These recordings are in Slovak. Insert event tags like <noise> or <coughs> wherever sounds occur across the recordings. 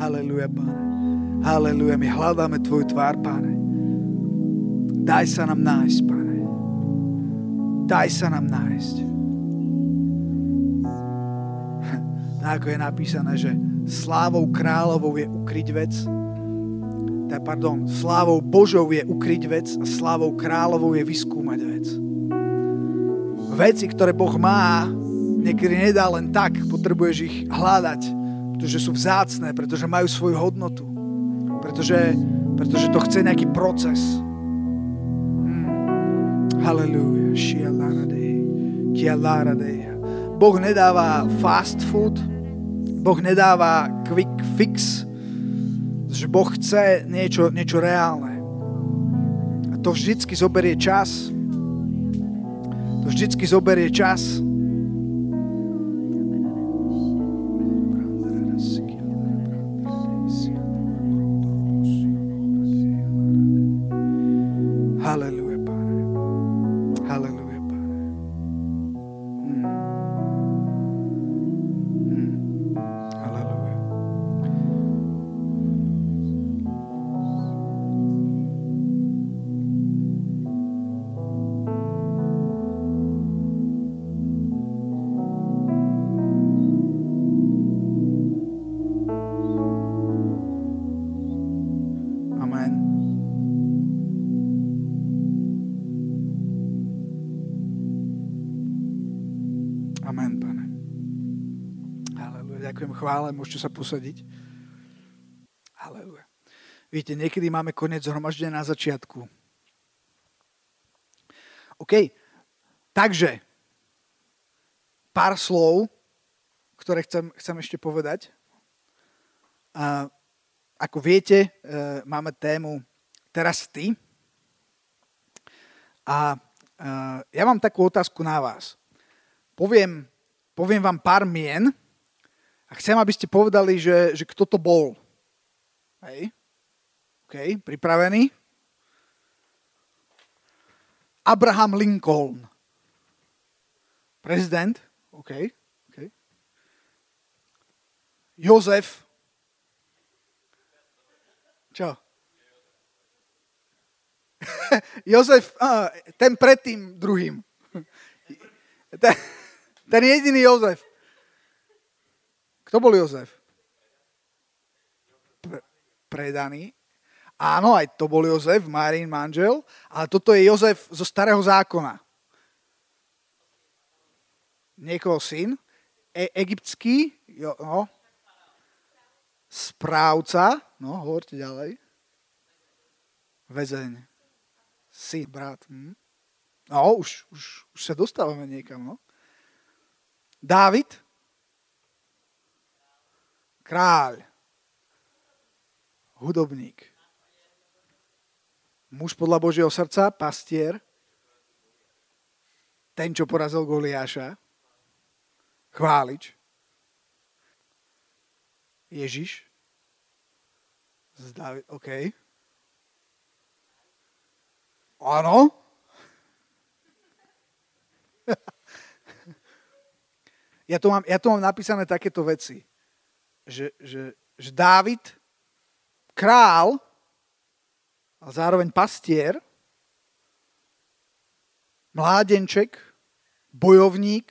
Haleluja, Pane. Haleluja, my hľadáme Tvoju tvár, Pane. Daj sa nám nájsť, Pane. Daj sa nám nájsť. <laughs> Ako je napísané, že slávou kráľovou je ukryť vec, tak, pardon, slávou Božou je ukryť vec a slávou kráľovou je vyskúmať vec. Veci, ktoré Boh má, niekedy nedá len tak, potrebuješ ich hľadať, pretože sú vzácne, pretože majú svoju hodnotu, pretože, pretože to chce nejaký proces. Hmm. Halleluja. Boh nedáva fast food, Boh nedáva quick fix, že Boh chce niečo, niečo reálne. A to vždycky zoberie čas. To vždycky zoberie čas. Chvále, môžete sa posadiť. Aleluja. Viete, niekedy máme koniec zhromaždenia na začiatku. OK, takže pár slov, ktoré chcem, chcem ešte povedať. A, ako viete, e, máme tému Teraz ty. A, a ja mám takú otázku na vás. Poviem, poviem vám pár mien, a chcem, aby ste povedali, že, že kto to bol. Hej. OK, pripravený? Abraham Lincoln. Prezident. OK. okay. Jozef. Čo? <laughs> Jozef, ten predtým druhým. <laughs> ten jediný Jozef. Kto bol Jozef? Pre, predaný. Áno, aj to bol Jozef, Marín manžel, ale toto je Jozef zo starého zákona. Niekoho syn, e- egyptský, jo, no, správca, no, hovorte ďalej. Vezeň. Syn, brat. Hm. No, už, už, už sa dostávame niekam, no. Dávid, Kráľ. Hudobník. Muž podľa Božieho srdca, pastier. Ten, čo porazil Goliáša. Chválič. Ježiš. Zdavi- OK. Áno. <laughs> ja, tu mám, ja tu mám napísané takéto veci že, že, že Dávid, král, a zároveň pastier, mládenček, bojovník,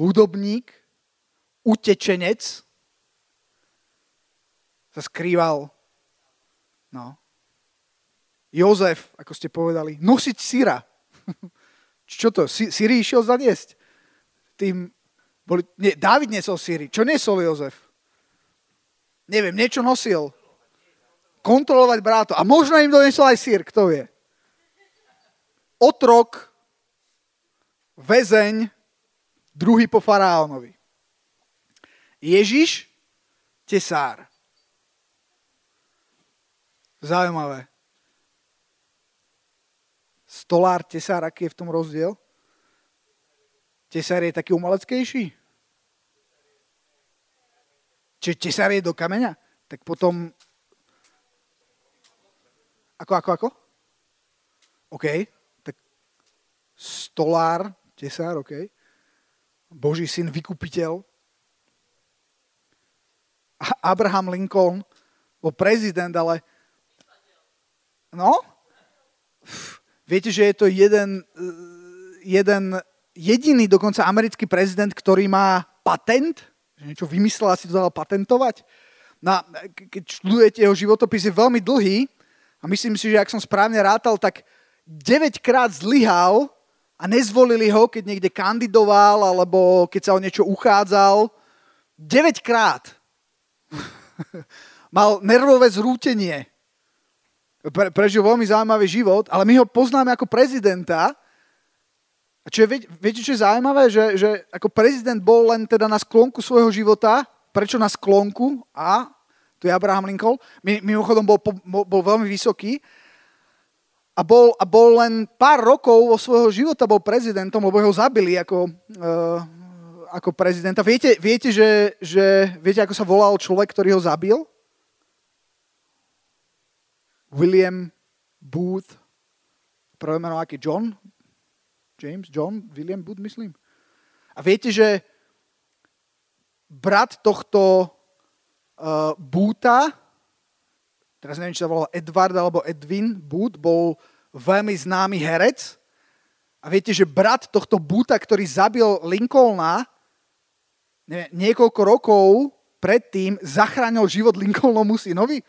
hudobník, utečenec sa skrýval. No. Jozef, ako ste povedali, nosiť syra. <laughs> Čo to? Syri išiel zaniesť. Tým boli, nie, Dávid nesol Syri. Čo nesol Jozef? Neviem, niečo nosil. Kontrolovať bráto. A možno im donesol aj sír, kto vie. Otrok, väzeň, druhý po faraónovi. Ježiš, tesár. Zaujímavé. Stolár, tesár, aký je v tom rozdiel? Tesár je taký umeleckejší? Čiže tesár je do kameňa? Tak potom... Ako, ako, ako? OK. Tak stolár, tesár, OK. Boží syn, vykupiteľ. Abraham Lincoln bol prezident, ale no, viete, že je to jeden, jeden jediný dokonca americký prezident, ktorý má patent, že niečo vymyslel a si to dal patentovať. No, keď študujete jeho životopis, je veľmi dlhý a myslím si, že ak som správne rátal, tak 9 krát zlyhal a nezvolili ho, keď niekde kandidoval alebo keď sa o niečo uchádzal. 9 krát. <laughs> Mal nervové zrútenie. Pre, prežil veľmi zaujímavý život, ale my ho poznáme ako prezidenta, a čo je, viete, čo je zaujímavé? Že, že ako prezident bol len teda na sklonku svojho života. Prečo na sklonku? A tu je Abraham Lincoln. Mimochodom bol, bol, bol veľmi vysoký. A bol, a bol len pár rokov vo svojho života bol prezidentom, lebo ho zabili ako, uh, ako prezidenta. Viete, viete, že, že, viete, ako sa volal človek, ktorý ho zabil? William Booth. Prvé meno aký? John? James, John, William Booth, myslím. A viete, že brat tohto uh, Bootha, teraz neviem, či sa volal Edward alebo Edwin Booth, bol veľmi známy herec. A viete, že brat tohto Bootha, ktorý zabil Lincolna, neviem, niekoľko rokov predtým zachránil život Lincolnovmu synovi.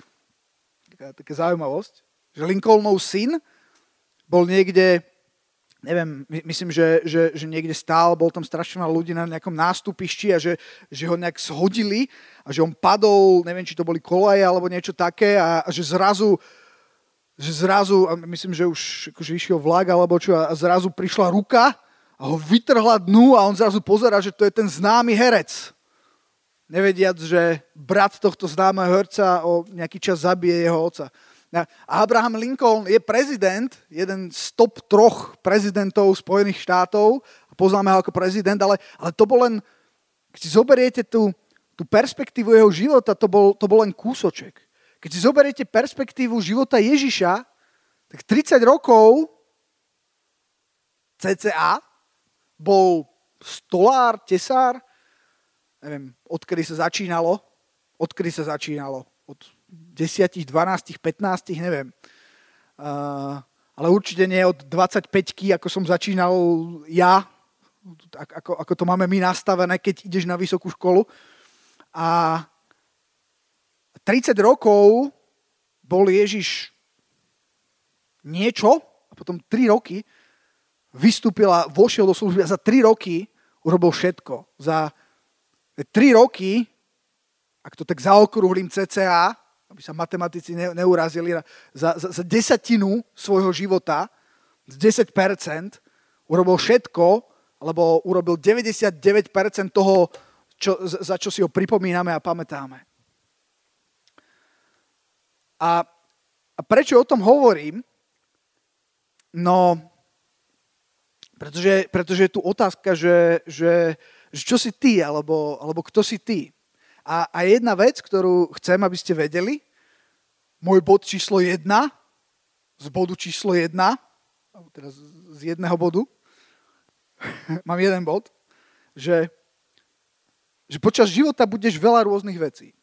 Taká, taká zaujímavosť. Že Lincolnov syn bol niekde neviem, myslím, že, že, že niekde stál, bol tam strašne veľa ľudí na nejakom nástupišti a že, že ho nejak shodili a že on padol, neviem, či to boli kolaje alebo niečo také a, a že zrazu že zrazu, a myslím, že už akože išiel vlak alebo čo, a zrazu prišla ruka a ho vytrhla dnu a on zrazu pozera, že to je ten známy herec. Nevediac, že brat tohto známeho herca o nejaký čas zabije jeho oca. Abraham Lincoln je prezident, jeden z top troch prezidentov Spojených štátov. Poznáme ho ako prezident, ale, ale to bol len, keď si zoberiete tú, tú perspektívu jeho života, to bol, to bol len kúsoček. Keď si zoberiete perspektívu života Ježiša, tak 30 rokov cca bol stolár, tesár, neviem, odkedy sa začínalo, odkedy sa začínalo, od 10, 12, 15, neviem. Uh, ale určite nie od 25 ako som začínal ja, ako, ako to máme my nastavené, keď ideš na vysokú školu. A 30 rokov bol Ježiš niečo a potom 3 roky vystúpil a vošiel do služby a za 3 roky urobil všetko. Za 3 roky, ak to tak zaokrúhlim cca, aby sa matematici ne, neurazili, za, za, za desatinu svojho života, z 10%, urobil všetko, alebo urobil 99% toho, čo, za čo si ho pripomíname a pamätáme. A, a prečo o tom hovorím? No, pretože, pretože je tu otázka, že, že, že čo si ty, alebo, alebo kto si ty. A, a jedna vec, ktorú chcem, aby ste vedeli, môj bod číslo jedna, z bodu číslo jedna, teda z jedného bodu, <laughs> mám jeden bod, že, že počas života budeš veľa rôznych vecí.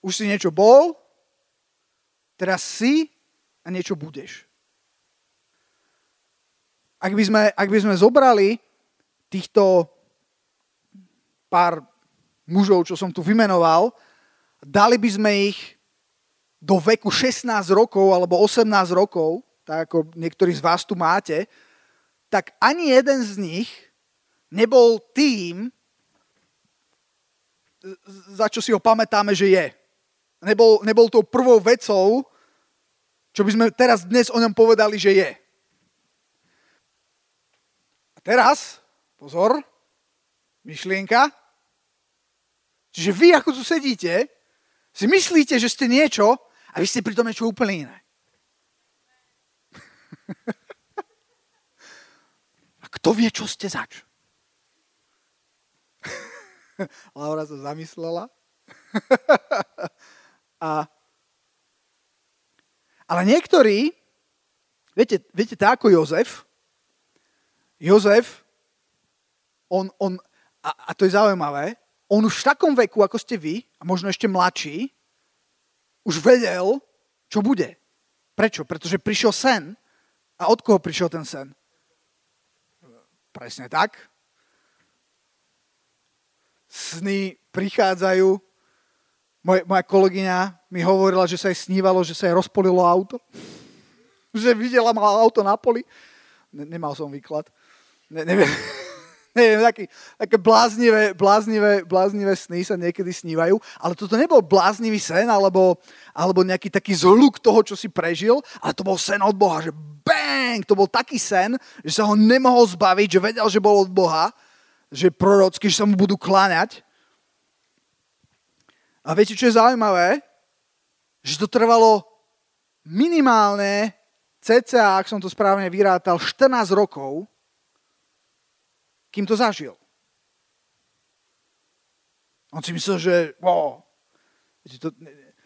Už si niečo bol, teraz si a niečo budeš. Ak by sme, ak by sme zobrali týchto pár mužov, čo som tu vymenoval, dali by sme ich do veku 16 rokov alebo 18 rokov, tak ako niektorí z vás tu máte, tak ani jeden z nich nebol tým, za čo si ho pamätáme, že je. Nebol, nebol tou prvou vecou, čo by sme teraz dnes o ňom povedali, že je. A teraz, pozor, myšlienka, Čiže vy, ako tu sedíte, si myslíte, že ste niečo a vy ste pritom niečo úplne iné. <laughs> A kto vie, čo ste zač? <laughs> Laura sa zamyslela. <laughs> a, ale niektorí, viete, viete tak ako Jozef, Jozef, on, on a, a to je zaujímavé, on už v takom veku, ako ste vy, a možno ešte mladší, už vedel, čo bude. Prečo? Pretože prišiel sen. A od koho prišiel ten sen? Presne tak. Sny prichádzajú. Moj, moja kolegyňa mi hovorila, že sa jej snívalo, že sa jej rozpolilo auto. <laughs> že videla mala auto na poli. Ne, nemal som výklad. Ne, neviem neviem, taký, také bláznivé, bláznivé, bláznivé sny sa niekedy snívajú, ale toto nebol bláznivý sen alebo, alebo nejaký taký zhluk toho, čo si prežil, ale to bol sen od Boha, že bang, to bol taký sen, že sa ho nemohol zbaviť, že vedel, že bol od Boha, že prorocky, že sa mu budú kláňať. A viete, čo je zaujímavé? Že to trvalo minimálne cca, ak som to správne vyrátal, 14 rokov, kým to zažil. On si myslel, že wow, to,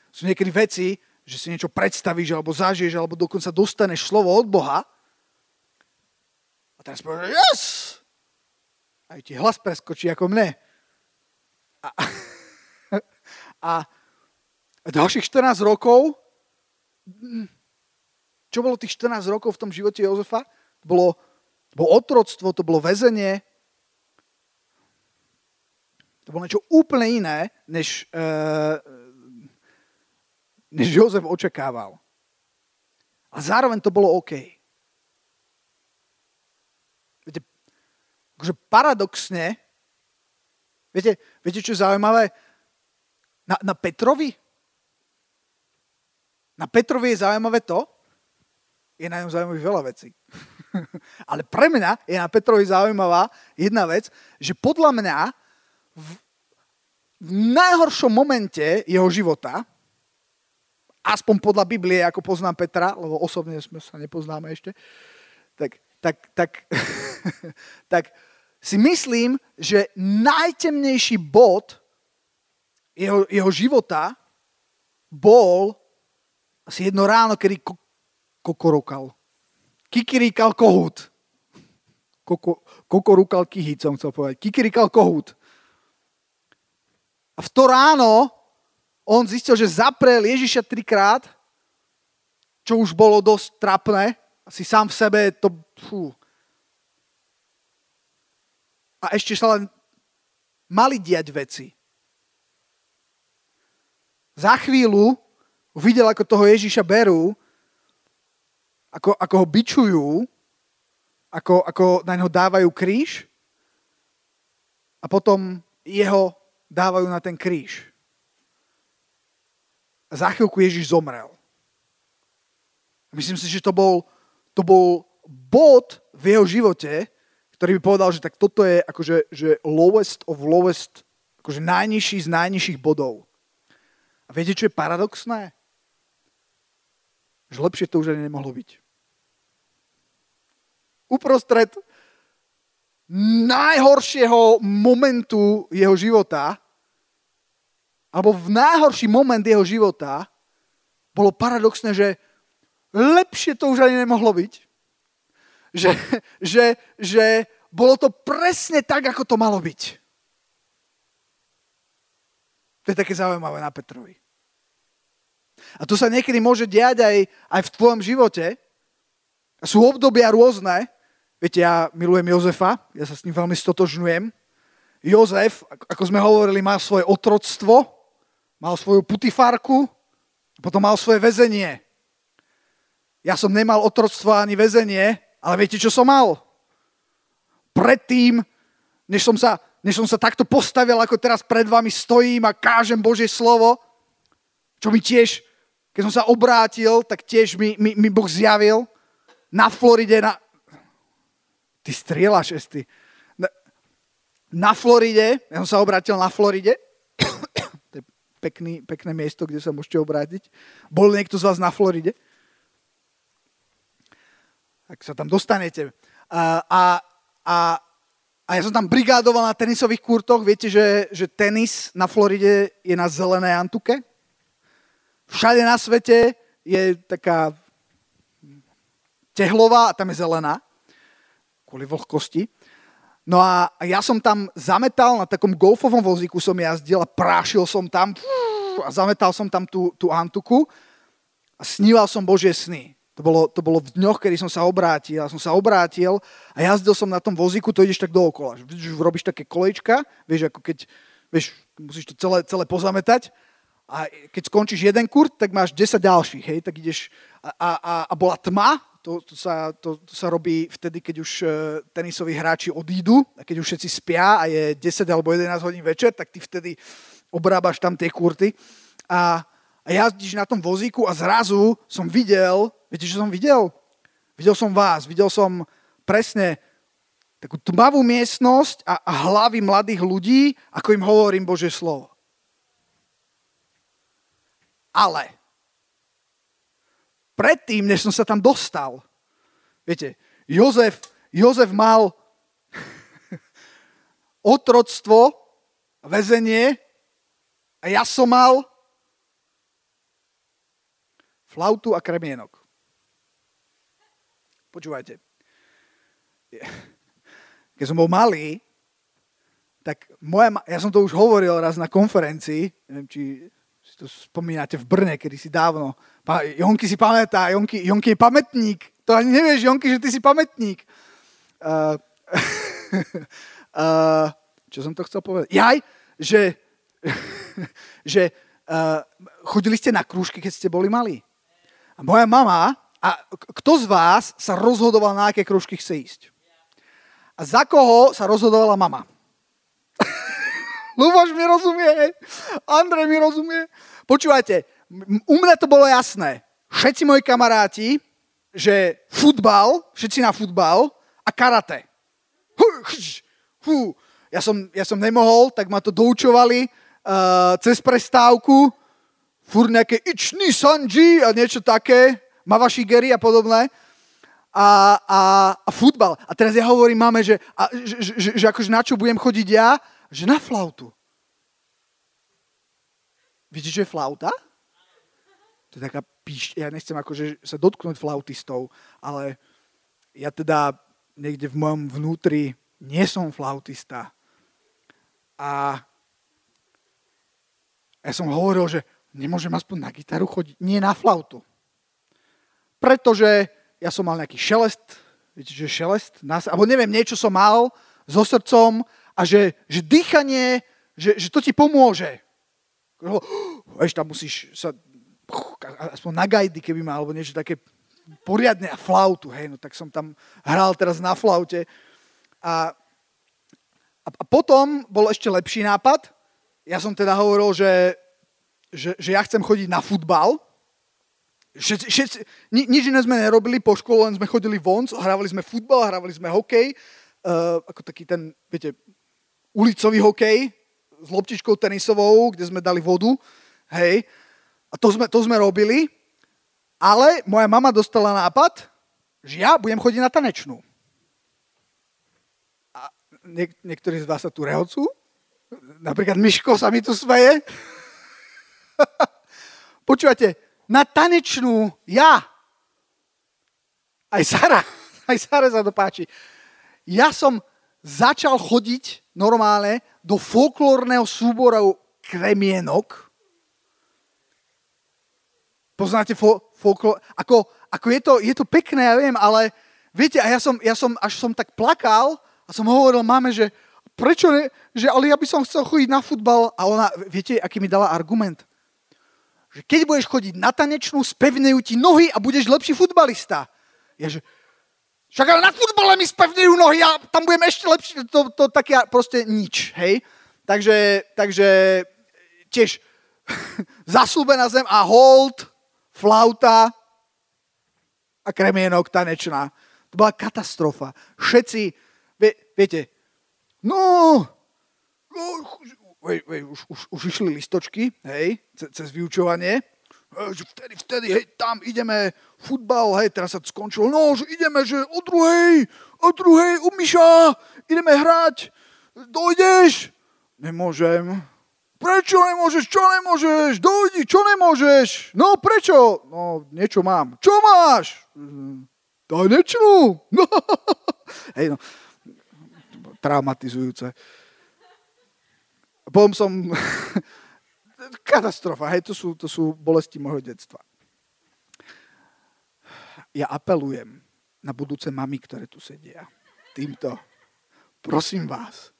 sú niekedy veci, že si niečo predstavíš, alebo zažiješ, alebo dokonca dostaneš slovo od Boha. A teraz povieš, yes! Aj ti hlas preskočí ako mne. A, <laughs> a, a ďalších 14 rokov, čo bolo tých 14 rokov v tom živote Jozefa? Bolo, bolo otroctvo, to bolo väzenie, to bolo niečo úplne iné, než, uh, než Jozef očakával. A zároveň to bolo OK. Viete, akože paradoxne, viete, viete, čo je zaujímavé? Na, na Petrovi? Na Petrovi je zaujímavé to, je na ňom zaujímavých veľa vecí. <laughs> Ale pre mňa je na Petrovi zaujímavá jedna vec, že podľa mňa v, najhoršom momente jeho života, aspoň podľa Biblie, ako poznám Petra, lebo osobne sme sa nepoznáme ešte, tak, tak, tak, <laughs> tak si myslím, že najtemnejší bod jeho, jeho života bol asi jedno ráno, kedy ko- kokorokal. Kikiríkal kohút. Koko, kokorúkal kyhýt, som chcel povedať. Kikiríkal kohút. A v to ráno on zistil, že zaprel Ježiša trikrát, čo už bolo dosť trapné. Asi sám v sebe to... Fú. A ešte sa len mali diať veci. Za chvíľu videl, ako toho Ježiša berú, ako, ako ho bičujú, ako, ako na neho dávajú kríž a potom jeho dávajú na ten kríž. A za chvíľku Ježiš zomrel. Myslím si, že to bol, to bol bod v jeho živote, ktorý by povedal, že tak toto je akože že lowest of lowest, akože najnižší z najnižších bodov. A viete, čo je paradoxné? Že lepšie to už ani nemohlo byť. Uprostred najhoršieho momentu jeho života, alebo v najhorší moment jeho života, bolo paradoxné, že lepšie to už ani nemohlo byť. Že, že, že bolo to presne tak, ako to malo byť. To je také zaujímavé na Petrovi. A to sa niekedy môže diať aj, aj v tvojom živote. Sú obdobia rôzne, Viete, ja milujem Jozefa, ja sa s ním veľmi stotožňujem. Jozef, ako sme hovorili, mal svoje otroctvo, mal svoju putifárku, potom mal svoje väzenie. Ja som nemal otroctvo ani väzenie, ale viete, čo som mal? Predtým, než som sa, než som sa takto postavil, ako teraz pred vami stojím a kážem Božie slovo, čo mi tiež, keď som sa obrátil, tak tiež mi, mi, mi Boh zjavil na Floride, na, Ty strieľaš, Esty. Na, Floride, ja som sa obrátil na Floride, <coughs> to je pekný, pekné miesto, kde sa môžete obrátiť. Bol niekto z vás na Floride? Ak sa tam dostanete. A, a, a, a ja som tam brigádoval na tenisových kurtoch. Viete, že, že tenis na Floride je na zelenej antuke? Všade na svete je taká tehlová a tam je zelená kvôli vlhkosti. No a ja som tam zametal, na takom golfovom vozíku som jazdil a prášil som tam a zametal som tam tú, tú antuku a sníval som Božie sny. To bolo, to bolo v dňoch, kedy som sa obrátil. Ja som sa obrátil a jazdil som na tom vozíku, to ideš tak dookola. Robíš také kolečka, vieš, ako keď, vieš, musíš to celé, celé pozametať a keď skončíš jeden kurt, tak máš 10 ďalších, hej, tak ideš a, a, a bola tma, to, to, sa, to, to sa robí vtedy, keď už uh, tenisoví hráči odídu a keď už všetci spia a je 10 alebo 11 hodín večer, tak ty vtedy obrábaš tam tie kurty a, a jazdíš na tom vozíku a zrazu som videl, viete, čo som videl? Videl som vás, videl som presne takú tmavú miestnosť a, a hlavy mladých ľudí, ako im hovorím Bože slovo. Ale predtým, než som sa tam dostal. Viete, Jozef, Jozef mal <laughs> otroctvo, väzenie a ja som mal flautu a kremienok. Počúvajte. Keď som bol malý, tak moja, ja som to už hovoril raz na konferencii, neviem, či si to spomínate v Brne, kedy si dávno, Jonky si pamätá, Jonky, Jonky je pamätník. To ani nevieš, Jonky, že ty si pamätník. Uh, uh, <laughs> čo som to chcel povedať? Jaj, že, <laughs> že uh, chodili ste na krúžky, keď ste boli malí. A moja mama, a kto z vás sa rozhodoval, na aké krúžky chce ísť? A za koho sa rozhodovala mama? Luboš mi rozumie, Andrej mi rozumie. Počúvajte, u mňa to bolo jasné. Všetci moji kamaráti, že futbal, všetci na futbal a karate. Hú, ja, som, ja som nemohol, tak ma to doučovali uh, cez prestávku. Fúr nejaké ičný sanji a niečo také. Mavaši Geri a podobné. A, a, a futbal. A teraz ja hovorím máme, že, a, že, že, že akože na čo budem chodiť ja? Že na flautu. Viete, čo je flauta? To je taká píš... Ja nechcem akože sa dotknúť flautistov, ale ja teda niekde v mojom vnútri nie som flautista. A ja som hovoril, že nemôžem aspoň na gitaru chodiť, nie na flautu. Pretože ja som mal nejaký šelest, viete, že šelest, alebo neviem, niečo som mal so srdcom a že, že dýchanie, že, že to ti pomôže. Vieš, tam musíš sa aspoň na gajdy, keby mal, alebo niečo také poriadne a flautu, hej, no tak som tam hral teraz na flaute. A, a, a potom bol ešte lepší nápad. Ja som teda hovoril, že, že, že ja chcem chodiť na futbal. Všetci, všetci, ni, nič iné sme nerobili po škole, len sme chodili von, hrávali sme futbal, hrávali sme hokej, uh, ako taký ten, viete, ulicový hokej s loptičkou tenisovou, kde sme dali vodu, hej. A to sme, to sme robili, ale moja mama dostala nápad, že ja budem chodiť na tanečnú. A niek- niektorí z vás sa tu rehocú. Napríklad Miško sa mi tu smeje. <laughs> Počúvate, na tanečnú ja. Aj Sara, <laughs> aj Sara sa to páči. Ja som začal chodiť normálne do folklórneho súboru kremienok. Poznáte fo, folklór? Ako, ako je, to, je to pekné, ja viem, ale viete, a ja som, ja som, až som tak plakal a som hovoril máme, že prečo ne, že ale ja by som chcel chodiť na futbal a ona, viete, aký mi dala argument? Že keď budeš chodiť na tanečnú, spevnejú ti nohy a budeš lepší futbalista. Ja, že, však ale na futbale mi spevňujú nohy a tam budem ešte lepší. To, to také proste nič, hej. Takže, takže tiež <laughs> zaslúbená zem a hold, flauta a kremienok tanečná. To bola katastrofa. Všetci, vie, viete, no, no vej, už, už, už išli listočky, hej, cez, cez vyučovanie že vtedy, vtedy, hej, tam ideme, futbal, hej, teraz sa skončilo, no, že ideme, že o druhej, o druhej, u Miša, ideme hrať, dojdeš? Nemôžem. Prečo nemôžeš? Čo nemôžeš? Dojdi, čo nemôžeš? No, prečo? No, niečo mám. Čo máš? Tanečnú. No. <laughs> Hej, no. traumatizujúce. Potom som... <laughs> Katastrofa, hej, to sú, to sú bolesti môjho detstva. Ja apelujem na budúce mami, ktoré tu sedia. Týmto. Prosím vás,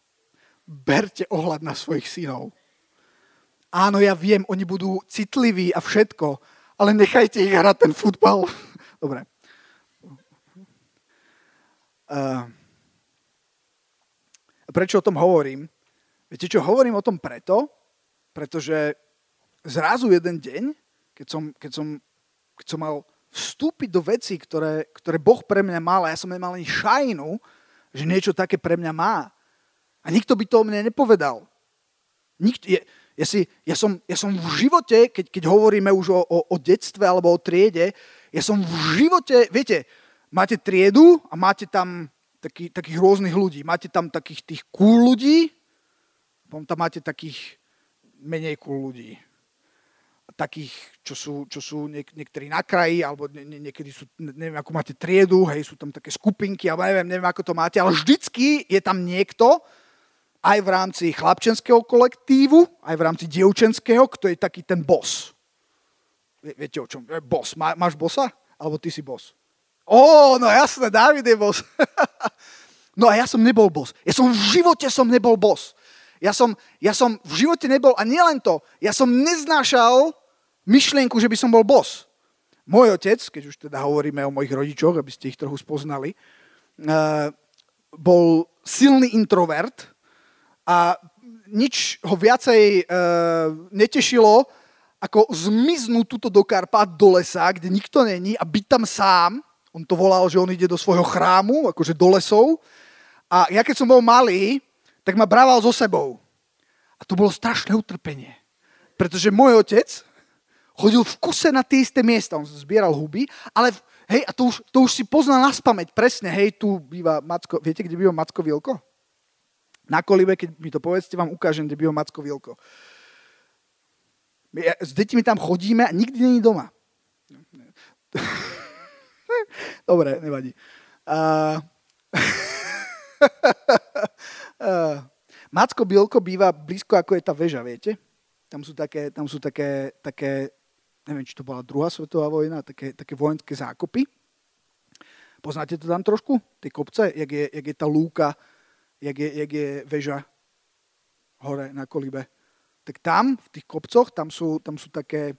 berte ohľad na svojich synov. Áno, ja viem, oni budú citliví a všetko, ale nechajte ich hrať ten futbal. <laughs> Dobre. Uh, prečo o tom hovorím? Viete čo, hovorím o tom preto, pretože zrazu jeden deň, keď som, keď som, keď som mal vstúpiť do vecí, ktoré, ktoré Boh pre mňa mal, a ja som nemal ani šajnu, že niečo také pre mňa má. A nikto by to o mne nepovedal. Nikto, ja, ja, si, ja, som, ja som v živote, keď, keď hovoríme už o, o, o detstve alebo o triede, ja som v živote, viete, máte triedu a máte tam taký, takých rôznych ľudí. Máte tam takých tých cool ľudí, potom tam máte takých menej cool ľudí. Takých, čo sú, čo sú niek- niektorí na kraji, alebo nie, nie, niekedy sú, neviem, ako máte triedu, hej, sú tam také skupinky, alebo neviem, neviem, ako to máte, ale vždycky je tam niekto, aj v rámci chlapčenského kolektívu, aj v rámci dievčenského, kto je taký ten boss. Viete o čom? Boss. Má, máš bossa? Alebo ty si boss? Ó, no jasné, David je boss. <laughs> no a ja som nebol boss. Ja som v živote som nebol boss. Ja som, ja som v živote nebol, a nielen to, ja som neznášal myšlienku, že by som bol boss. Môj otec, keď už teda hovoríme o mojich rodičoch, aby ste ich trochu spoznali, uh, bol silný introvert a nič ho viacej uh, netešilo, ako zmiznúť túto do Karpát, do lesa, kde nikto není a byť tam sám. On to volal, že on ide do svojho chrámu, akože do lesov. A ja keď som bol malý, tak ma brával so sebou. A to bolo strašné utrpenie. Pretože môj otec chodil v kuse na tie isté miesta. On zbieral huby, ale hej, a to už, to už si poznal na spameť. Presne, hej, tu býva Macko, viete, kde býva Macko Vilko? Na kolibe, keď mi to povedzte, vám ukážem, kde býva Macko Vilko. My, s deťmi tam chodíme a nikdy není doma. <laughs> Dobre, nevadí. Uh... <laughs> Uh, Macko Bielko býva blízko, ako je tá väža, viete? Tam sú také, tam sú také, také neviem, či to bola druhá svetová vojna, také, také vojenské zákopy. Poznáte to tam trošku? Tie kopce, jak je, jak je tá lúka, jak je, jak je väža hore na kolibe. Tak tam, v tých kopcoch, tam sú, tam sú také,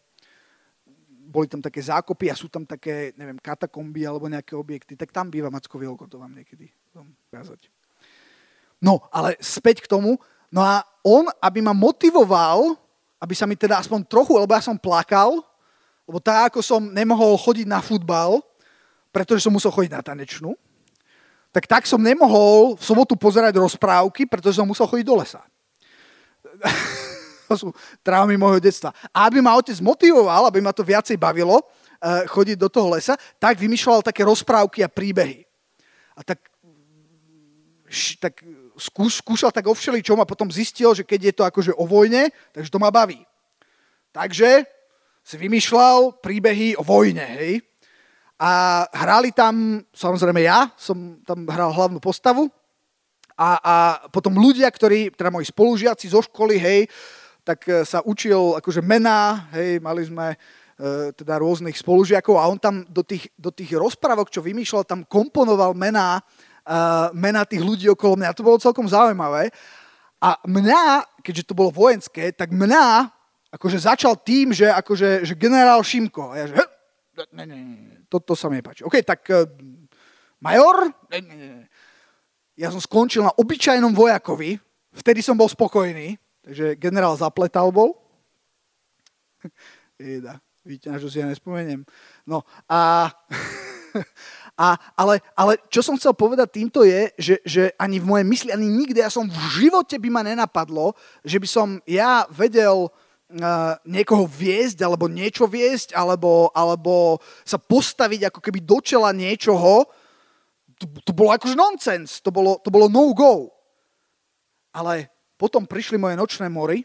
boli tam také zákopy a sú tam také, neviem, katakomby alebo nejaké objekty. Tak tam býva Macko Vielko, to vám niekedy vám ukázať. No, ale späť k tomu. No a on, aby ma motivoval, aby sa mi teda aspoň trochu, lebo ja som plakal, lebo tak, ako som nemohol chodiť na futbal, pretože som musel chodiť na tanečnú, tak tak som nemohol v sobotu pozerať rozprávky, pretože som musel chodiť do lesa. to sú traumy môjho detstva. A aby ma otec motivoval, aby ma to viacej bavilo, uh, chodiť do toho lesa, tak vymýšľal také rozprávky a príbehy. A tak, tak skúš, skúšal tak o všeličom a potom zistil, že keď je to akože o vojne, takže to ma baví. Takže si vymýšľal príbehy o vojne, hej. A hrali tam, samozrejme ja, som tam hral hlavnú postavu. A, a potom ľudia, ktorí, teda moji spolužiaci zo školy, hej, tak e, sa učil akože mená, hej, mali sme e, teda rôznych spolužiakov a on tam do tých, do tých rozprávok, čo vymýšľal, tam komponoval mená uh, mena tých ľudí okolo mňa. To bolo celkom zaujímavé. A mňa, keďže to bolo vojenské, tak mňa akože začal tým, že akože, že generál Šimko. A ja že, ne, ne, ne, toto sa mi nepáči. OK, tak uh, major? Ne, ne, ne. Ja som skončil na obyčajnom vojakovi, vtedy som bol spokojný, takže generál zapletal bol. Vidíte, na čo si ja nespomeniem. No a <laughs> A, ale, ale čo som chcel povedať týmto je, že, že ani v mojej mysli, ani nikdy, ja som v živote by ma nenapadlo, že by som ja vedel uh, niekoho viesť, alebo niečo viesť, alebo, alebo sa postaviť ako keby do čela niečoho. To, to bolo akože nonsens, to bolo, to bolo no-go. Ale potom prišli moje nočné mory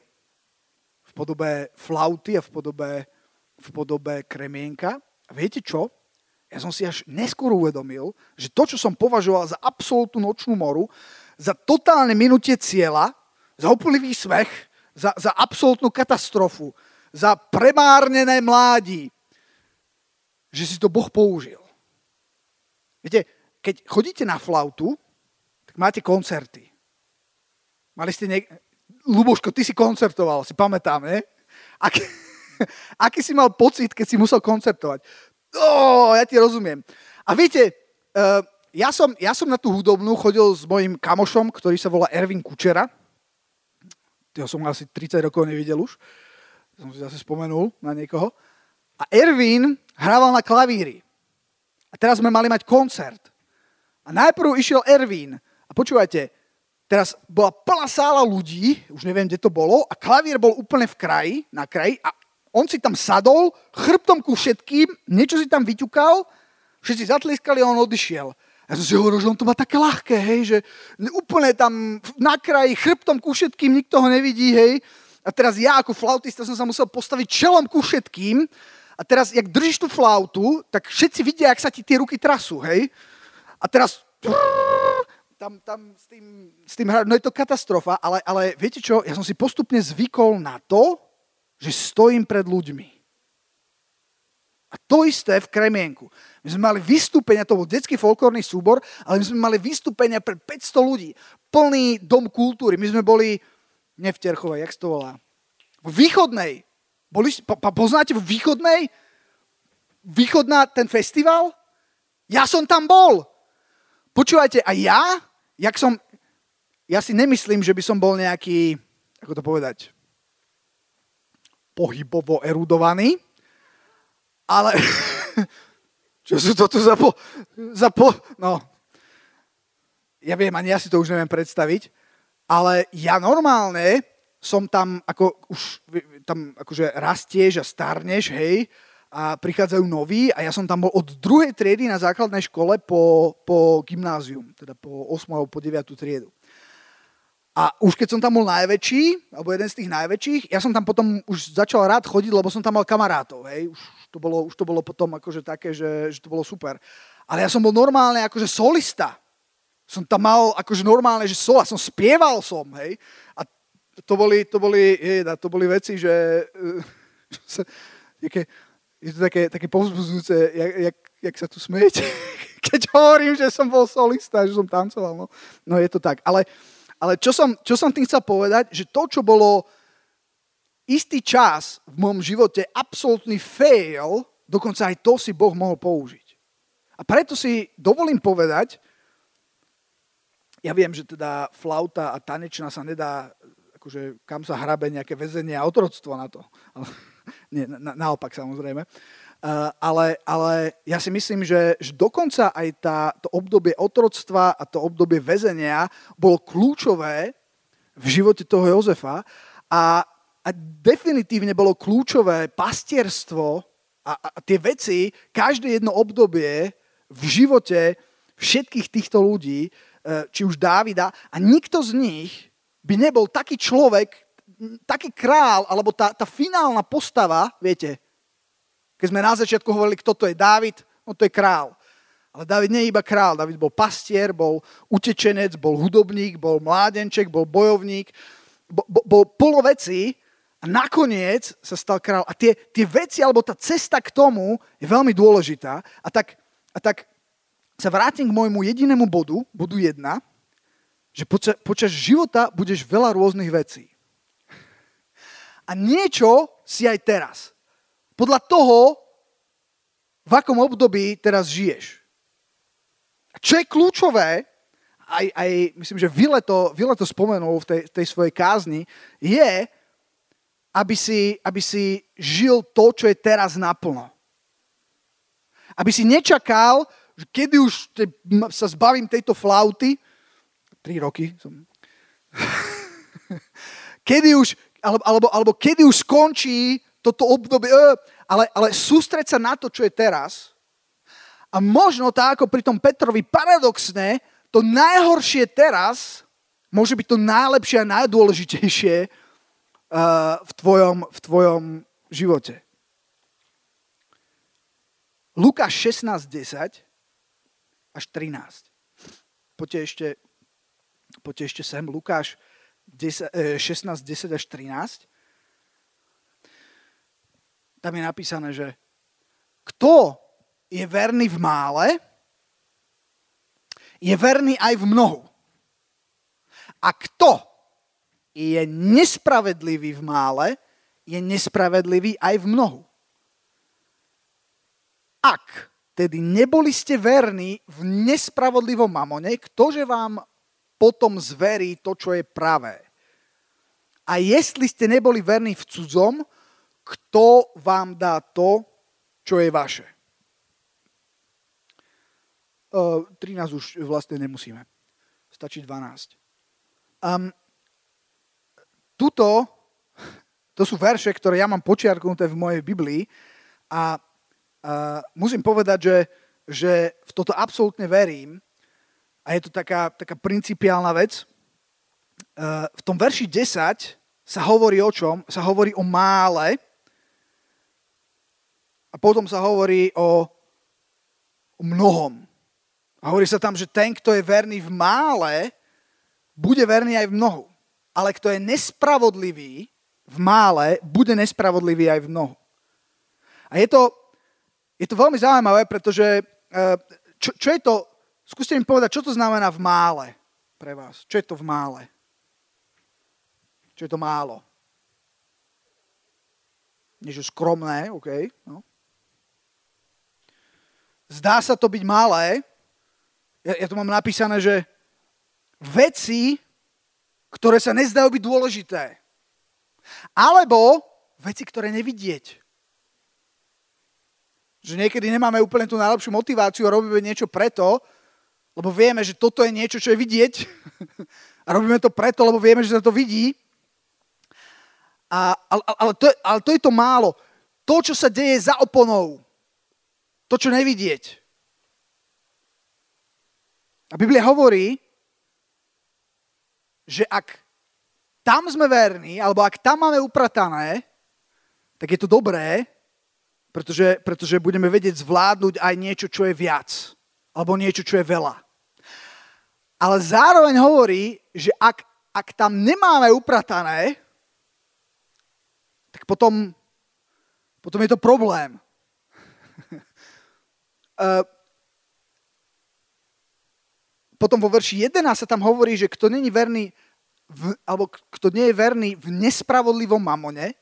v podobe flauty a v podobe, v podobe kremienka. A viete čo? Ja som si až neskôr uvedomil, že to, čo som považoval za absolútnu nočnú moru, za totálne minutie cieľa, za úplný výsmech, za, za absolútnu katastrofu, za premárnené mládí, že si to Boh použil. Viete, keď chodíte na flautu, tak máte koncerty. Mali ste niek- Luboško, ty si koncertoval, si pamätám, ne? Aký, <laughs> aký si mal pocit, keď si musel koncertovať? Oh, ja ti rozumiem. A viete, uh, ja, som, ja som na tú hudobnú chodil s mojim kamošom, ktorý sa volá Ervin Kučera. Toho som asi 30 rokov nevidel už. Som si zase spomenul na niekoho. A Ervin hrával na klavíri. A teraz sme mali mať koncert. A najprv išiel Ervin. A počúvajte, teraz bola plná sála ľudí, už neviem, kde to bolo, a klavír bol úplne v kraji, na kraji, a on si tam sadol, chrbtom ku všetkým, niečo si tam vyťukal, všetci zatliskali a on odišiel. Ja som si hovoril, že on to má také ľahké, hej, že úplne tam na kraji, chrbtom ku všetkým, nikto ho nevidí, hej. A teraz ja ako flautista som sa musel postaviť čelom ku všetkým. A teraz, jak držíš tú flautu, tak všetci vidia, jak sa ti tie ruky trasú, hej. A teraz tam, tam s tým, s tým no je to katastrofa, ale, ale viete čo, ja som si postupne zvykol na to, že stojím pred ľuďmi. A to isté v Kremienku. My sme mali vystúpenia, to bol detský folklórny súbor, ale my sme mali vystúpenia pred 500 ľudí. Plný dom kultúry. My sme boli, ne v Terchovej, jak to volá? V Východnej. Boli, pa, poznáte v Východnej? Východná, ten festival? Ja som tam bol. Počúvajte, a ja, jak som, ja si nemyslím, že by som bol nejaký, ako to povedať, pohybovo erudovaný, ale <laughs> čo sú to tu za po, za po... No, ja viem, ani ja si to už neviem predstaviť, ale ja normálne som tam, ako už tam akože rastieš a starneš, hej, a prichádzajú noví a ja som tam bol od druhej triedy na základnej škole po, po gymnázium, teda po 8. alebo po 9. triedu. A už keď som tam bol najväčší, alebo jeden z tých najväčších, ja som tam potom už začal rád chodiť, lebo som tam mal kamarátov, hej. Už to bolo, už to bolo potom akože také, že, že to bolo super. Ale ja som bol normálne akože solista. Som tam mal akože normálne, že sol, a som spieval som, hej. A to boli, to boli, je, to boli veci, že... <laughs> Uh, je to také, také povzbudzujúce, jak, jak, jak sa tu smejete, <laughs> keď hovorím, že som bol solista, že som tancoval. No, no je to tak. Ale, ale čo, som, čo som tým chcel povedať, že to, čo bolo istý čas v môjom živote absolútny fail, dokonca aj to si Boh mohol použiť. A preto si dovolím povedať, ja viem, že teda flauta a tanečná sa nedá, akože kam sa hrabe nejaké väzenie a otroctvo na to. Ale, <laughs> nie, na, naopak samozrejme. Uh, ale, ale ja si myslím, že, že dokonca aj tá, to obdobie otroctva a to obdobie väzenia bolo kľúčové v živote toho Jozefa a, a definitívne bolo kľúčové pastierstvo a, a tie veci, každé jedno obdobie v živote všetkých týchto ľudí, uh, či už Dávida, a nikto z nich by nebol taký človek, taký král, alebo tá, tá finálna postava, viete, keď sme na začiatku hovorili, kto to je Dávid, no to je král. Ale David nie je iba král, David bol pastier, bol utečenec, bol hudobník, bol mládenček, bol bojovník, bol, bol polo veci a nakoniec sa stal král. A tie, tie veci, alebo tá cesta k tomu je veľmi dôležitá. A tak, a tak sa vrátim k môjmu jedinému bodu, bodu jedna, že počas, počas života budeš veľa rôznych vecí a niečo si aj teraz. Podľa toho, v akom období teraz žiješ. Čo je kľúčové, aj, aj myslím, že Vile to, Vile to spomenul v tej, tej svojej kázni, je, aby si, aby si žil to, čo je teraz naplno. Aby si nečakal, že kedy už te, sa zbavím tejto flauty, tri roky som... <laughs> kedy už, alebo, alebo, alebo kedy už skončí toto obdobie, e, ale, ale sústreť sa na to, čo je teraz. A možno tak, ako pri tom Petrovi, paradoxne, to najhoršie teraz môže byť to najlepšie a najdôležitejšie uh, v, tvojom, v tvojom živote. Lukáš 16, 10 až 13. Poďte ešte, Poďte ešte sem, Lukáš 10, 16, 10 až 13. Tam je napísané, že kto je verný v mále, je verný aj v mnohu. A kto je nespravedlivý v mále, je nespravedlivý aj v mnohu. Ak tedy neboli ste verní v nespravodlivom mamone, ktože vám potom zverí to, čo je pravé. A jestli ste neboli verní v cudzom, kto vám dá to, čo je vaše. 13 už vlastne nemusíme. Stačí 12. Um, tuto, to sú verše, ktoré ja mám počiarknuté v mojej Biblii a uh, musím povedať, že, že v toto absolútne verím a je to taká, taká principiálna vec. Uh, v tom verši 10 sa hovorí o čom? Sa hovorí o mále a potom sa hovorí o, o mnohom. A hovorí sa tam, že ten, kto je verný v mále, bude verný aj v mnohu. Ale kto je nespravodlivý v mále, bude nespravodlivý aj v mnohu. A je to, je to veľmi zaujímavé, pretože uh, čo, čo je to Skúste mi povedať, čo to znamená v mále pre vás. Čo je to v mále? Čo je to málo? Niečo skromné, OK. No. Zdá sa to byť malé. Ja, ja tu mám napísané, že veci, ktoré sa nezdajú byť dôležité. Alebo veci, ktoré nevidieť. Že niekedy nemáme úplne tú najlepšiu motiváciu a robíme niečo preto, lebo vieme, že toto je niečo, čo je vidieť. <laughs> A robíme to preto, lebo vieme, že sa to vidí. A, ale, ale, to, ale to je to málo. To, čo sa deje za oponou. To, čo nevidieť. A Biblia hovorí, že ak tam sme verní, alebo ak tam máme upratané, tak je to dobré, pretože, pretože budeme vedieť zvládnuť aj niečo, čo je viac. Alebo niečo, čo je veľa. Ale zároveň hovorí, že ak, ak tam nemáme upratané, tak potom, potom je to problém. Eh, potom vo verši 11 sa tam hovorí, že kto není verný v, alebo kto nie je verný v nespravodlivom mamone,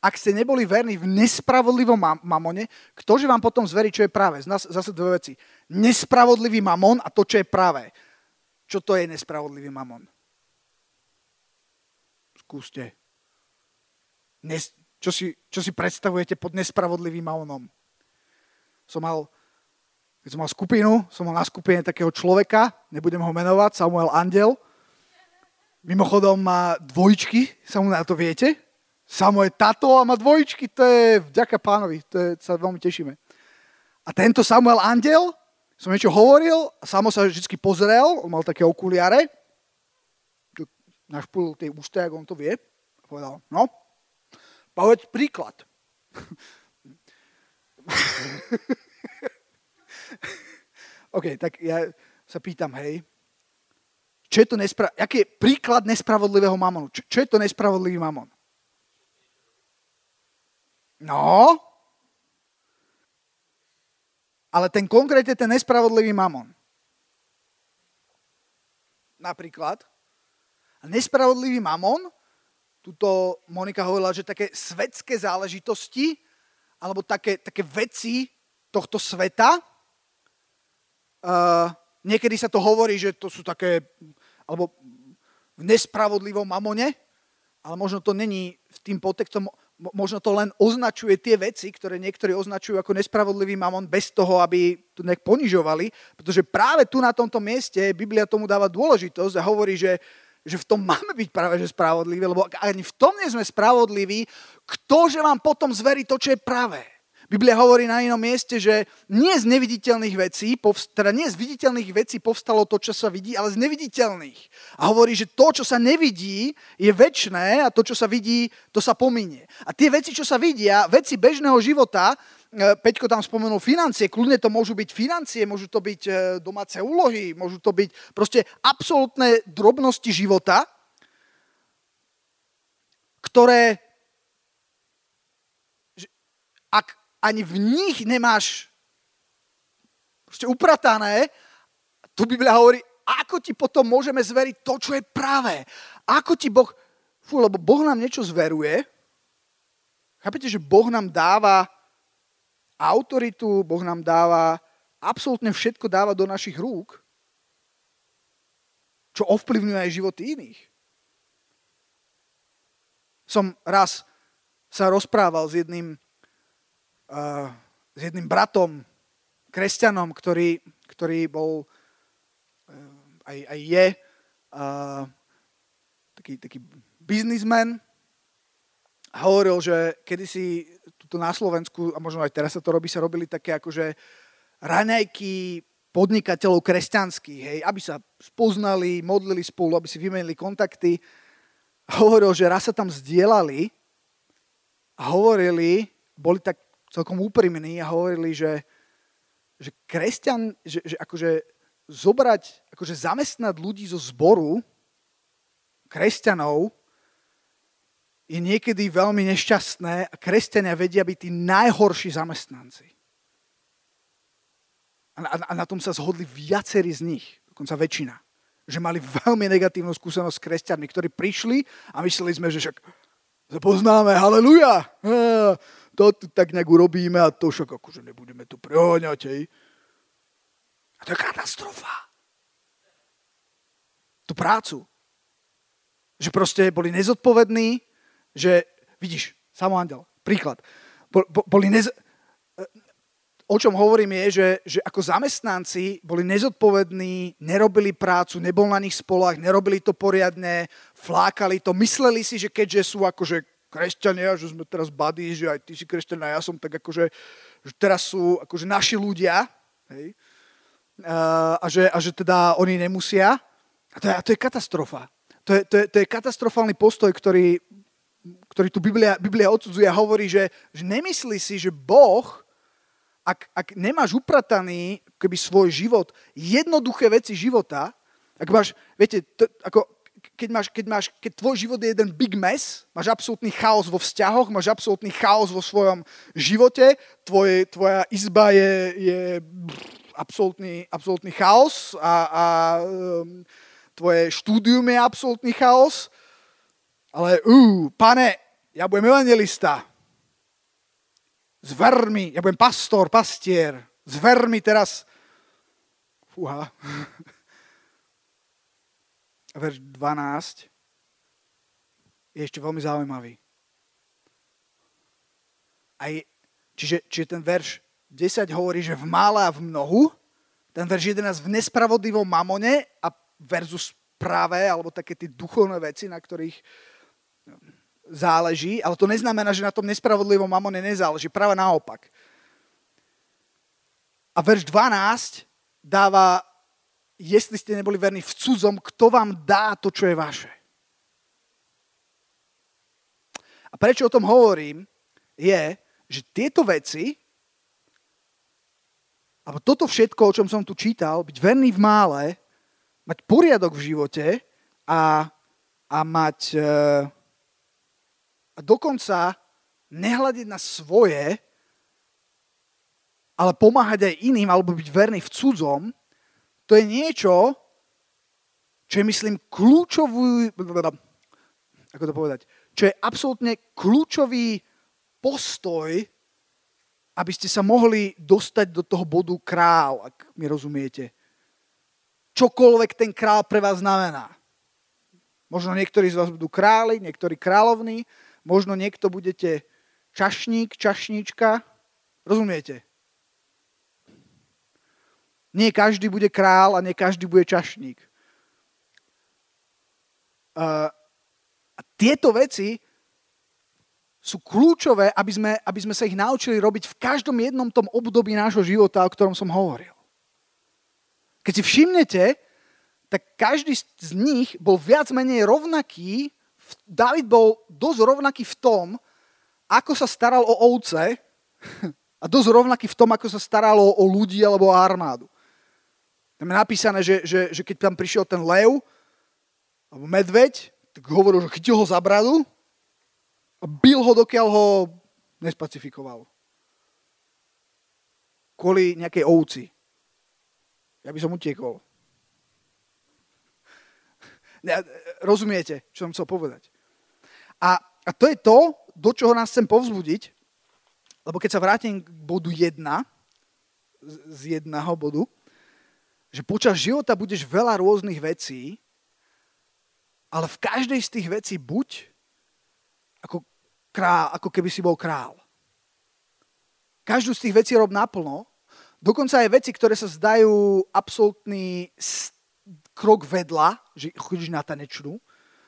ak ste neboli verní v nespravodlivom mamone, ktože vám potom zverí, čo je práve? Zase dve veci. Nespravodlivý mamon a to, čo je práve. Čo to je nespravodlivý mamon? Skúste. Nes, čo, si, čo si predstavujete pod nespravodlivým mamonom? Som mal, keď som mal skupinu, som mal na skupine takého človeka, nebudem ho menovať, Samuel Andel. Mimochodom má dvojčky, sa mu na to viete? Samo je tato a má dvojčky, to je vďaka pánovi, to je, sa veľmi tešíme. A tento Samuel Andel som niečo hovoril a samo sa vždy pozrel, on mal také okuliare, našpulil tie ústa, ako on to vie, a povedal, no, povedz príklad. <laughs> <laughs> OK, tak ja sa pýtam, hej, čo je to nespra- aký je príklad nespravodlivého mamonu? Čo, čo je to nespravodlivý mamon? No, ale ten konkrétne ten nespravodlivý mamon. Napríklad. Nespravodlivý mamon, tuto Monika hovorila, že také svetské záležitosti, alebo také, také veci tohto sveta, uh, niekedy sa to hovorí, že to sú také, alebo v nespravodlivom mamone, ale možno to není v tým podtextom možno to len označuje tie veci, ktoré niektorí označujú ako nespravodlivý mamon bez toho, aby to nejak ponižovali, pretože práve tu na tomto mieste Biblia tomu dáva dôležitosť a hovorí, že, že v tom máme byť práve že spravodliví, lebo ak ani v tom nie sme spravodliví, ktože vám potom zverí to, čo je pravé? Biblia hovorí na inom mieste, že nie z neviditeľných vecí, teda nie z viditeľných vecí povstalo to, čo sa vidí, ale z neviditeľných. A hovorí, že to, čo sa nevidí, je väčné a to, čo sa vidí, to sa pominie. A tie veci, čo sa vidia, veci bežného života, e, Peťko tam spomenul financie, kľudne to môžu byť financie, môžu to byť e, domáce úlohy, môžu to byť proste absolútne drobnosti života, ktoré ak ani v nich nemáš proste upratané, tu Biblia hovorí, ako ti potom môžeme zveriť to, čo je pravé. Ako ti Boh... Fú, lebo Boh nám niečo zveruje. Chápete, že Boh nám dáva autoritu, Boh nám dáva absolútne všetko dáva do našich rúk, čo ovplyvňuje aj životy iných. Som raz sa rozprával s jedným uh, s jedným bratom, kresťanom, ktorý, ktorý bol uh, aj, aj je uh, taký, taký biznismen a hovoril, že kedysi tuto na Slovensku, a možno aj teraz sa to robí, sa robili také akože raňajky podnikateľov kresťanských, hej, aby sa spoznali, modlili spolu, aby si vymenili kontakty. A hovoril, že raz sa tam zdieľali a hovorili, boli tak celkom úprimní a hovorili, že, že kresťan, že, že akože zobrať, akože zamestnať ľudí zo zboru, kresťanov, je niekedy veľmi nešťastné a kresťania vedia byť tí najhorší zamestnanci. A na, a na tom sa zhodli viacerí z nich, dokonca väčšina. Že mali veľmi negatívnu skúsenosť s kresťanmi, ktorí prišli a mysleli sme, že však poznáme, haleluja to tu tak nejak urobíme a to však akože nebudeme tu preháňať, hej. A to je katastrofa. Tú prácu. Že proste boli nezodpovední, že, vidíš, samoandel, príklad, boli nez... O čom hovorím je, že, že ako zamestnanci boli nezodpovední, nerobili prácu, nebol na nich spolách, nerobili to poriadne, flákali to, mysleli si, že keďže sú akože kresťania, že sme teraz buddy, že aj ty si kresťan a ja som tak akože, že teraz sú akože naši ľudia, hej, a, že, a že teda oni nemusia. A to je, a to je katastrofa. To je, to, je, to je katastrofálny postoj, ktorý, ktorý tu Biblia, Biblia odsudzuje a hovorí, že, že nemyslí si, že Boh, ak, ak nemáš uprataný keby svoj život, jednoduché veci života, ak máš, viete, to, ako keď, máš, keď, máš, keď tvoj život je jeden big mess, máš absolútny chaos vo vzťahoch, máš absolútny chaos vo svojom živote, tvoj, tvoja izba je, je absolútny, absolútny chaos a, a um, tvoje štúdium je absolútny chaos, ale uh, pane, ja budem evangelista, zver mi, ja budem pastor, pastier, zver mi teraz, fúha, <laughs> verš 12 je ešte veľmi zaujímavý. Aj, čiže, čiže ten verš 10 hovorí, že v mále a v mnohu, ten verš 11 v nespravodlivom mamone a versus práve, alebo také tie duchovné veci, na ktorých záleží, ale to neznamená, že na tom nespravodlivom mamone nezáleží, práve naopak. A verš 12 dáva jestli ste neboli verní v cudzom, kto vám dá to, čo je vaše. A prečo o tom hovorím, je, že tieto veci, alebo toto všetko, o čom som tu čítal, byť verný v mále, mať poriadok v živote a, a mať e, a dokonca nehľadiť na svoje, ale pomáhať aj iným, alebo byť verný v cudzom, to je niečo, čo je, myslím, kľúčový, ako to povedať, čo je absolútne kľúčový postoj, aby ste sa mohli dostať do toho bodu kráľ, ak mi rozumiete. Čokoľvek ten král pre vás znamená. Možno niektorí z vás budú králi, niektorí kráľovní, možno niekto budete čašník, čašníčka. Rozumiete? Nie každý bude král a nie každý bude čašník. A tieto veci sú kľúčové, aby sme, aby sme sa ich naučili robiť v každom jednom tom období nášho života, o ktorom som hovoril. Keď si všimnete, tak každý z nich bol viac menej rovnaký, David bol dosť rovnaký v tom, ako sa staral o ovce <laughs> a dosť rovnaký v tom, ako sa staralo o ľudí alebo o armádu. Tam je napísané, že, že, že keď tam prišiel ten lev alebo medveď, tak hovoril, že chytil ho za bradu a bil ho, dokiaľ ho nespacifikoval. Kvôli nejakej ovci. Ja by som utiekol. Rozumiete, čo som chcel povedať? A, a to je to, do čoho nás chcem povzbudiť, lebo keď sa vrátim k bodu 1, z jedného bodu, že počas života budeš veľa rôznych vecí, ale v každej z tých vecí buď ako, král, ako keby si bol král. Každú z tých vecí rob naplno, dokonca aj veci, ktoré sa zdajú absolútny krok vedľa, že chodíš na tanečnú,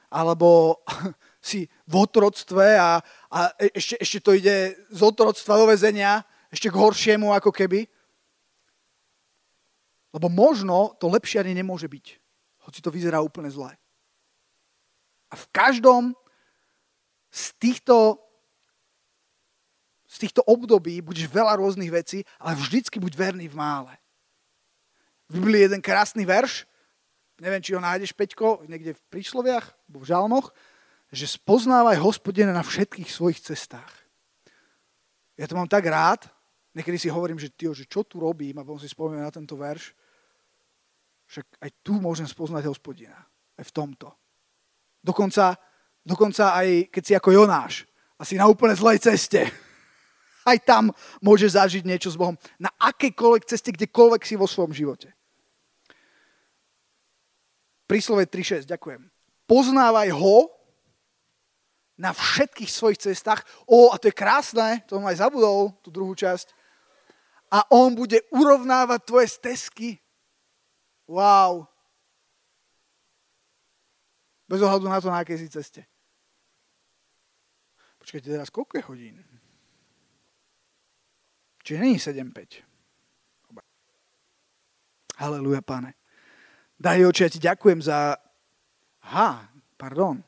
alebo <laughs> si v otroctve a, a ešte, ešte to ide z otroctva do väzenia, ešte k horšiemu ako keby. Lebo možno to lepšie ani nemôže byť, hoci to vyzerá úplne zle. A v každom z týchto, z týchto období budeš veľa rôznych vecí, ale vždycky buď verný v mále. V Biblii je jeden krásny verš, neviem, či ho nájdeš, Peťko, niekde v prísloviach, alebo v žalmoch, že spoznávaj hospodina na všetkých svojich cestách. Ja to mám tak rád, niekedy si hovorím, že, tyjo, že čo tu robím, a potom si spomínam na tento verš, však aj tu môžem spoznať hospodina. Aj v tomto. Dokonca, dokonca aj keď si ako Jonáš a si na úplne zlej ceste, <laughs> aj tam môžeš zažiť niečo s Bohom. Na akejkoľvek ceste, kdekoľvek si vo svojom živote. Príslove 3.6, ďakujem. Poznávaj ho na všetkých svojich cestách. O, a to je krásne, to som aj zabudol, tú druhú časť. A on bude urovnávať tvoje stezky. Wow. Bez ohľadu na to, na akej si ceste. Počkajte, teraz koľko je hodín? Čiže není 7.5. Haleluja, pane. Daj oči, ja ti ďakujem za... Ha, pardon.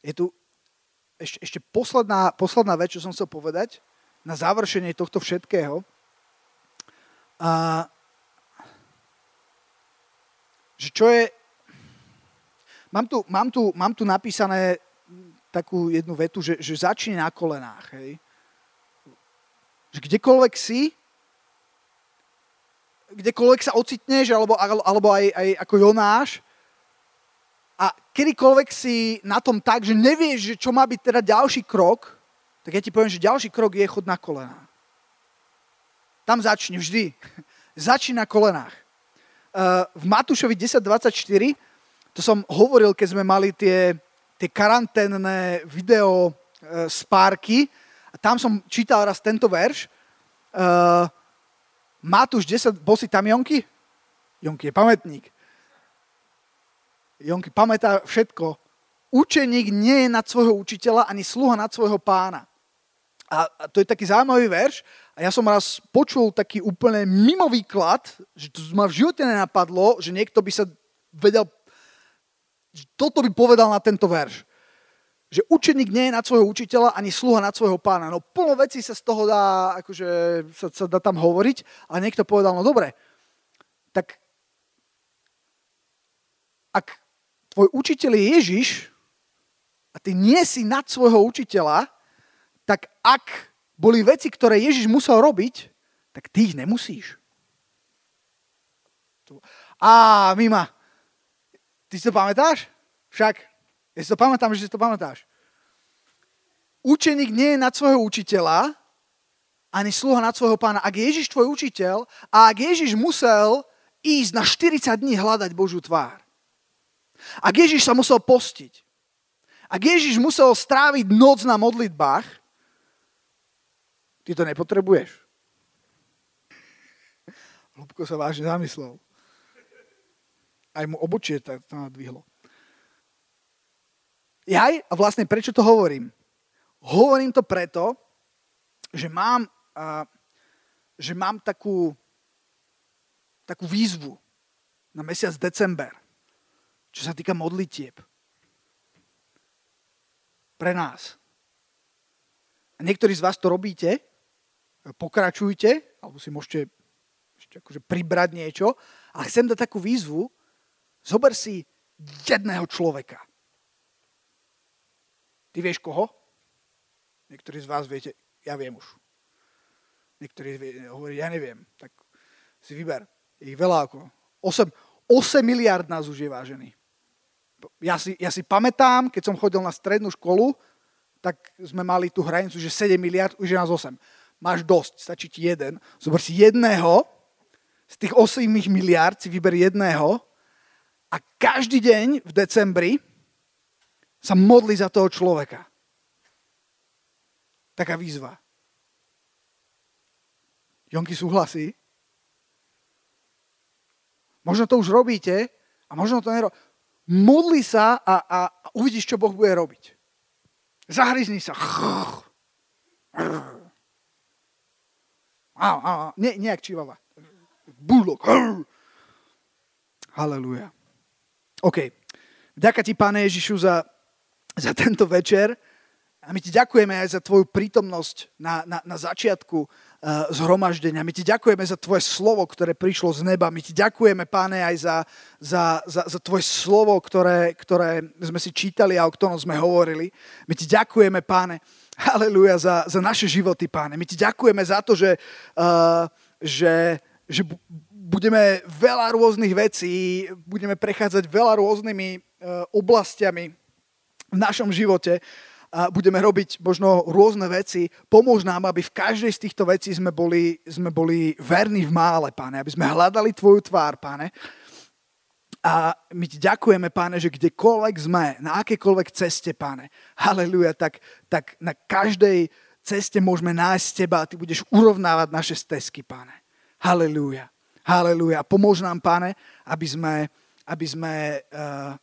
Je tu ešte, ešte posledná, posledná vec, čo som chcel povedať na završenie tohto všetkého. A, že čo je... Mám tu, mám tu, mám tu napísané takú jednu vetu, že, že začni na kolenách. Hej. Že kdekoľvek si, kdekoľvek sa ocitneš, alebo, alebo aj, aj ako Jonáš, a kedykoľvek si na tom tak, že nevieš, že čo má byť teda ďalší krok, tak ja ti poviem, že ďalší krok je chod na kolenách. Tam začni vždy. <laughs> Začni na kolenách. Uh, v Matúšovi 10.24, to som hovoril, keď sme mali tie, tie karanténne video spárky, a tam som čítal raz tento verš. Uh, Matúš 10, bol si tam Jonky? Jonky je pamätník. Jonky pamätá všetko. Učeník nie je nad svojho učiteľa, ani sluha nad svojho pána. A, a to je taký zaujímavý verš. A ja som raz počul taký úplne mimo výklad, že to ma v živote nenapadlo, že niekto by sa vedel, toto by povedal na tento verš že učeník nie je nad svojho učiteľa ani sluha nad svojho pána. No plno vecí sa z toho dá, akože sa, sa dá tam hovoriť, ale niekto povedal, no dobre, tak ak tvoj učiteľ je Ježiš a ty nie si nad svojho učiteľa, tak ak boli veci, ktoré Ježiš musel robiť, tak ty ich nemusíš. Á, Mima, ty si to pamätáš? Však ja si to pamätám, že si to pamätáš. Učeník nie je nad svojho učiteľa, ani sluha nad svojho pána. Ak je Ježiš tvoj učiteľ a ak Ježiš musel ísť na 40 dní hľadať Božiu tvár. Ak Ježiš sa musel postiť. Ak Ježiš musel stráviť noc na modlitbách, ty to nepotrebuješ. Lubko sa vážne zamyslel. Aj mu obočie to nadvihlo. Jaj, a vlastne prečo to hovorím? Hovorím to preto, že mám, že mám takú, takú výzvu na mesiac december, čo sa týka modlitieb. Pre nás. A niektorí z vás to robíte, pokračujte, alebo si môžete ešte akože pribrať niečo, ale chcem dať takú výzvu, zober si jedného človeka. Ty vieš koho? Niektorí z vás viete, ja viem už. Niektorí hovorí, ja neviem. Tak si vyber. Je ich veľa ako. 8, 8 miliard nás už je vážený. Ja si, ja si pamätám, keď som chodil na strednú školu, tak sme mali tú hranicu, že 7 miliard, už je nás 8. Máš dosť, stačí ti jeden. Zober si jedného, z tých 8 miliard si vyber jedného a každý deň v decembri sa modli za toho človeka. Taká výzva. Jonky súhlasí? Možno to už robíte a možno to nerobíte. Modli sa a, a, a uvidíš, čo Boh bude robiť. Zahryzni sa. Á, á, nie, nejak čivava. Bulok. Halelúja. OK. Ďaká ti, Pane Ježišu, za, za tento večer. A my ti ďakujeme aj za tvoju prítomnosť na, na, na začiatku uh, zhromaždenia. My ti ďakujeme za tvoje slovo, ktoré prišlo z neba. My ti ďakujeme, páne, aj za, za, za, za tvoje slovo, ktoré, ktoré sme si čítali a o ktorom sme hovorili. My ti ďakujeme, páne, halleluja, za, za naše životy, páne. My ti ďakujeme za to, že, uh, že, že budeme veľa rôznych vecí, budeme prechádzať veľa rôznymi uh, oblastiami v našom živote a budeme robiť možno rôzne veci. Pomôž nám, aby v každej z týchto vecí sme boli, sme boli verní v mále, páne, aby sme hľadali tvoju tvár, páne. A my ti ďakujeme, páne, že kdekoľvek sme, na akékoľvek ceste, páne, haleluja, tak, tak na každej ceste môžeme nájsť teba a ty budeš urovnávať naše stezky, páne. Haleluja. Haleluja. Pomôž nám, páne, aby sme, aby sme uh,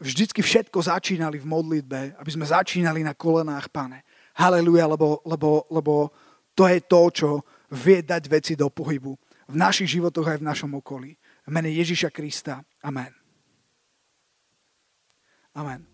vždycky všetko začínali v modlitbe, aby sme začínali na kolenách, pane. Haleluja, lebo, lebo, lebo to je to, čo vie dať veci do pohybu v našich životoch aj v našom okolí. V mene Ježiša Krista. Amen. Amen.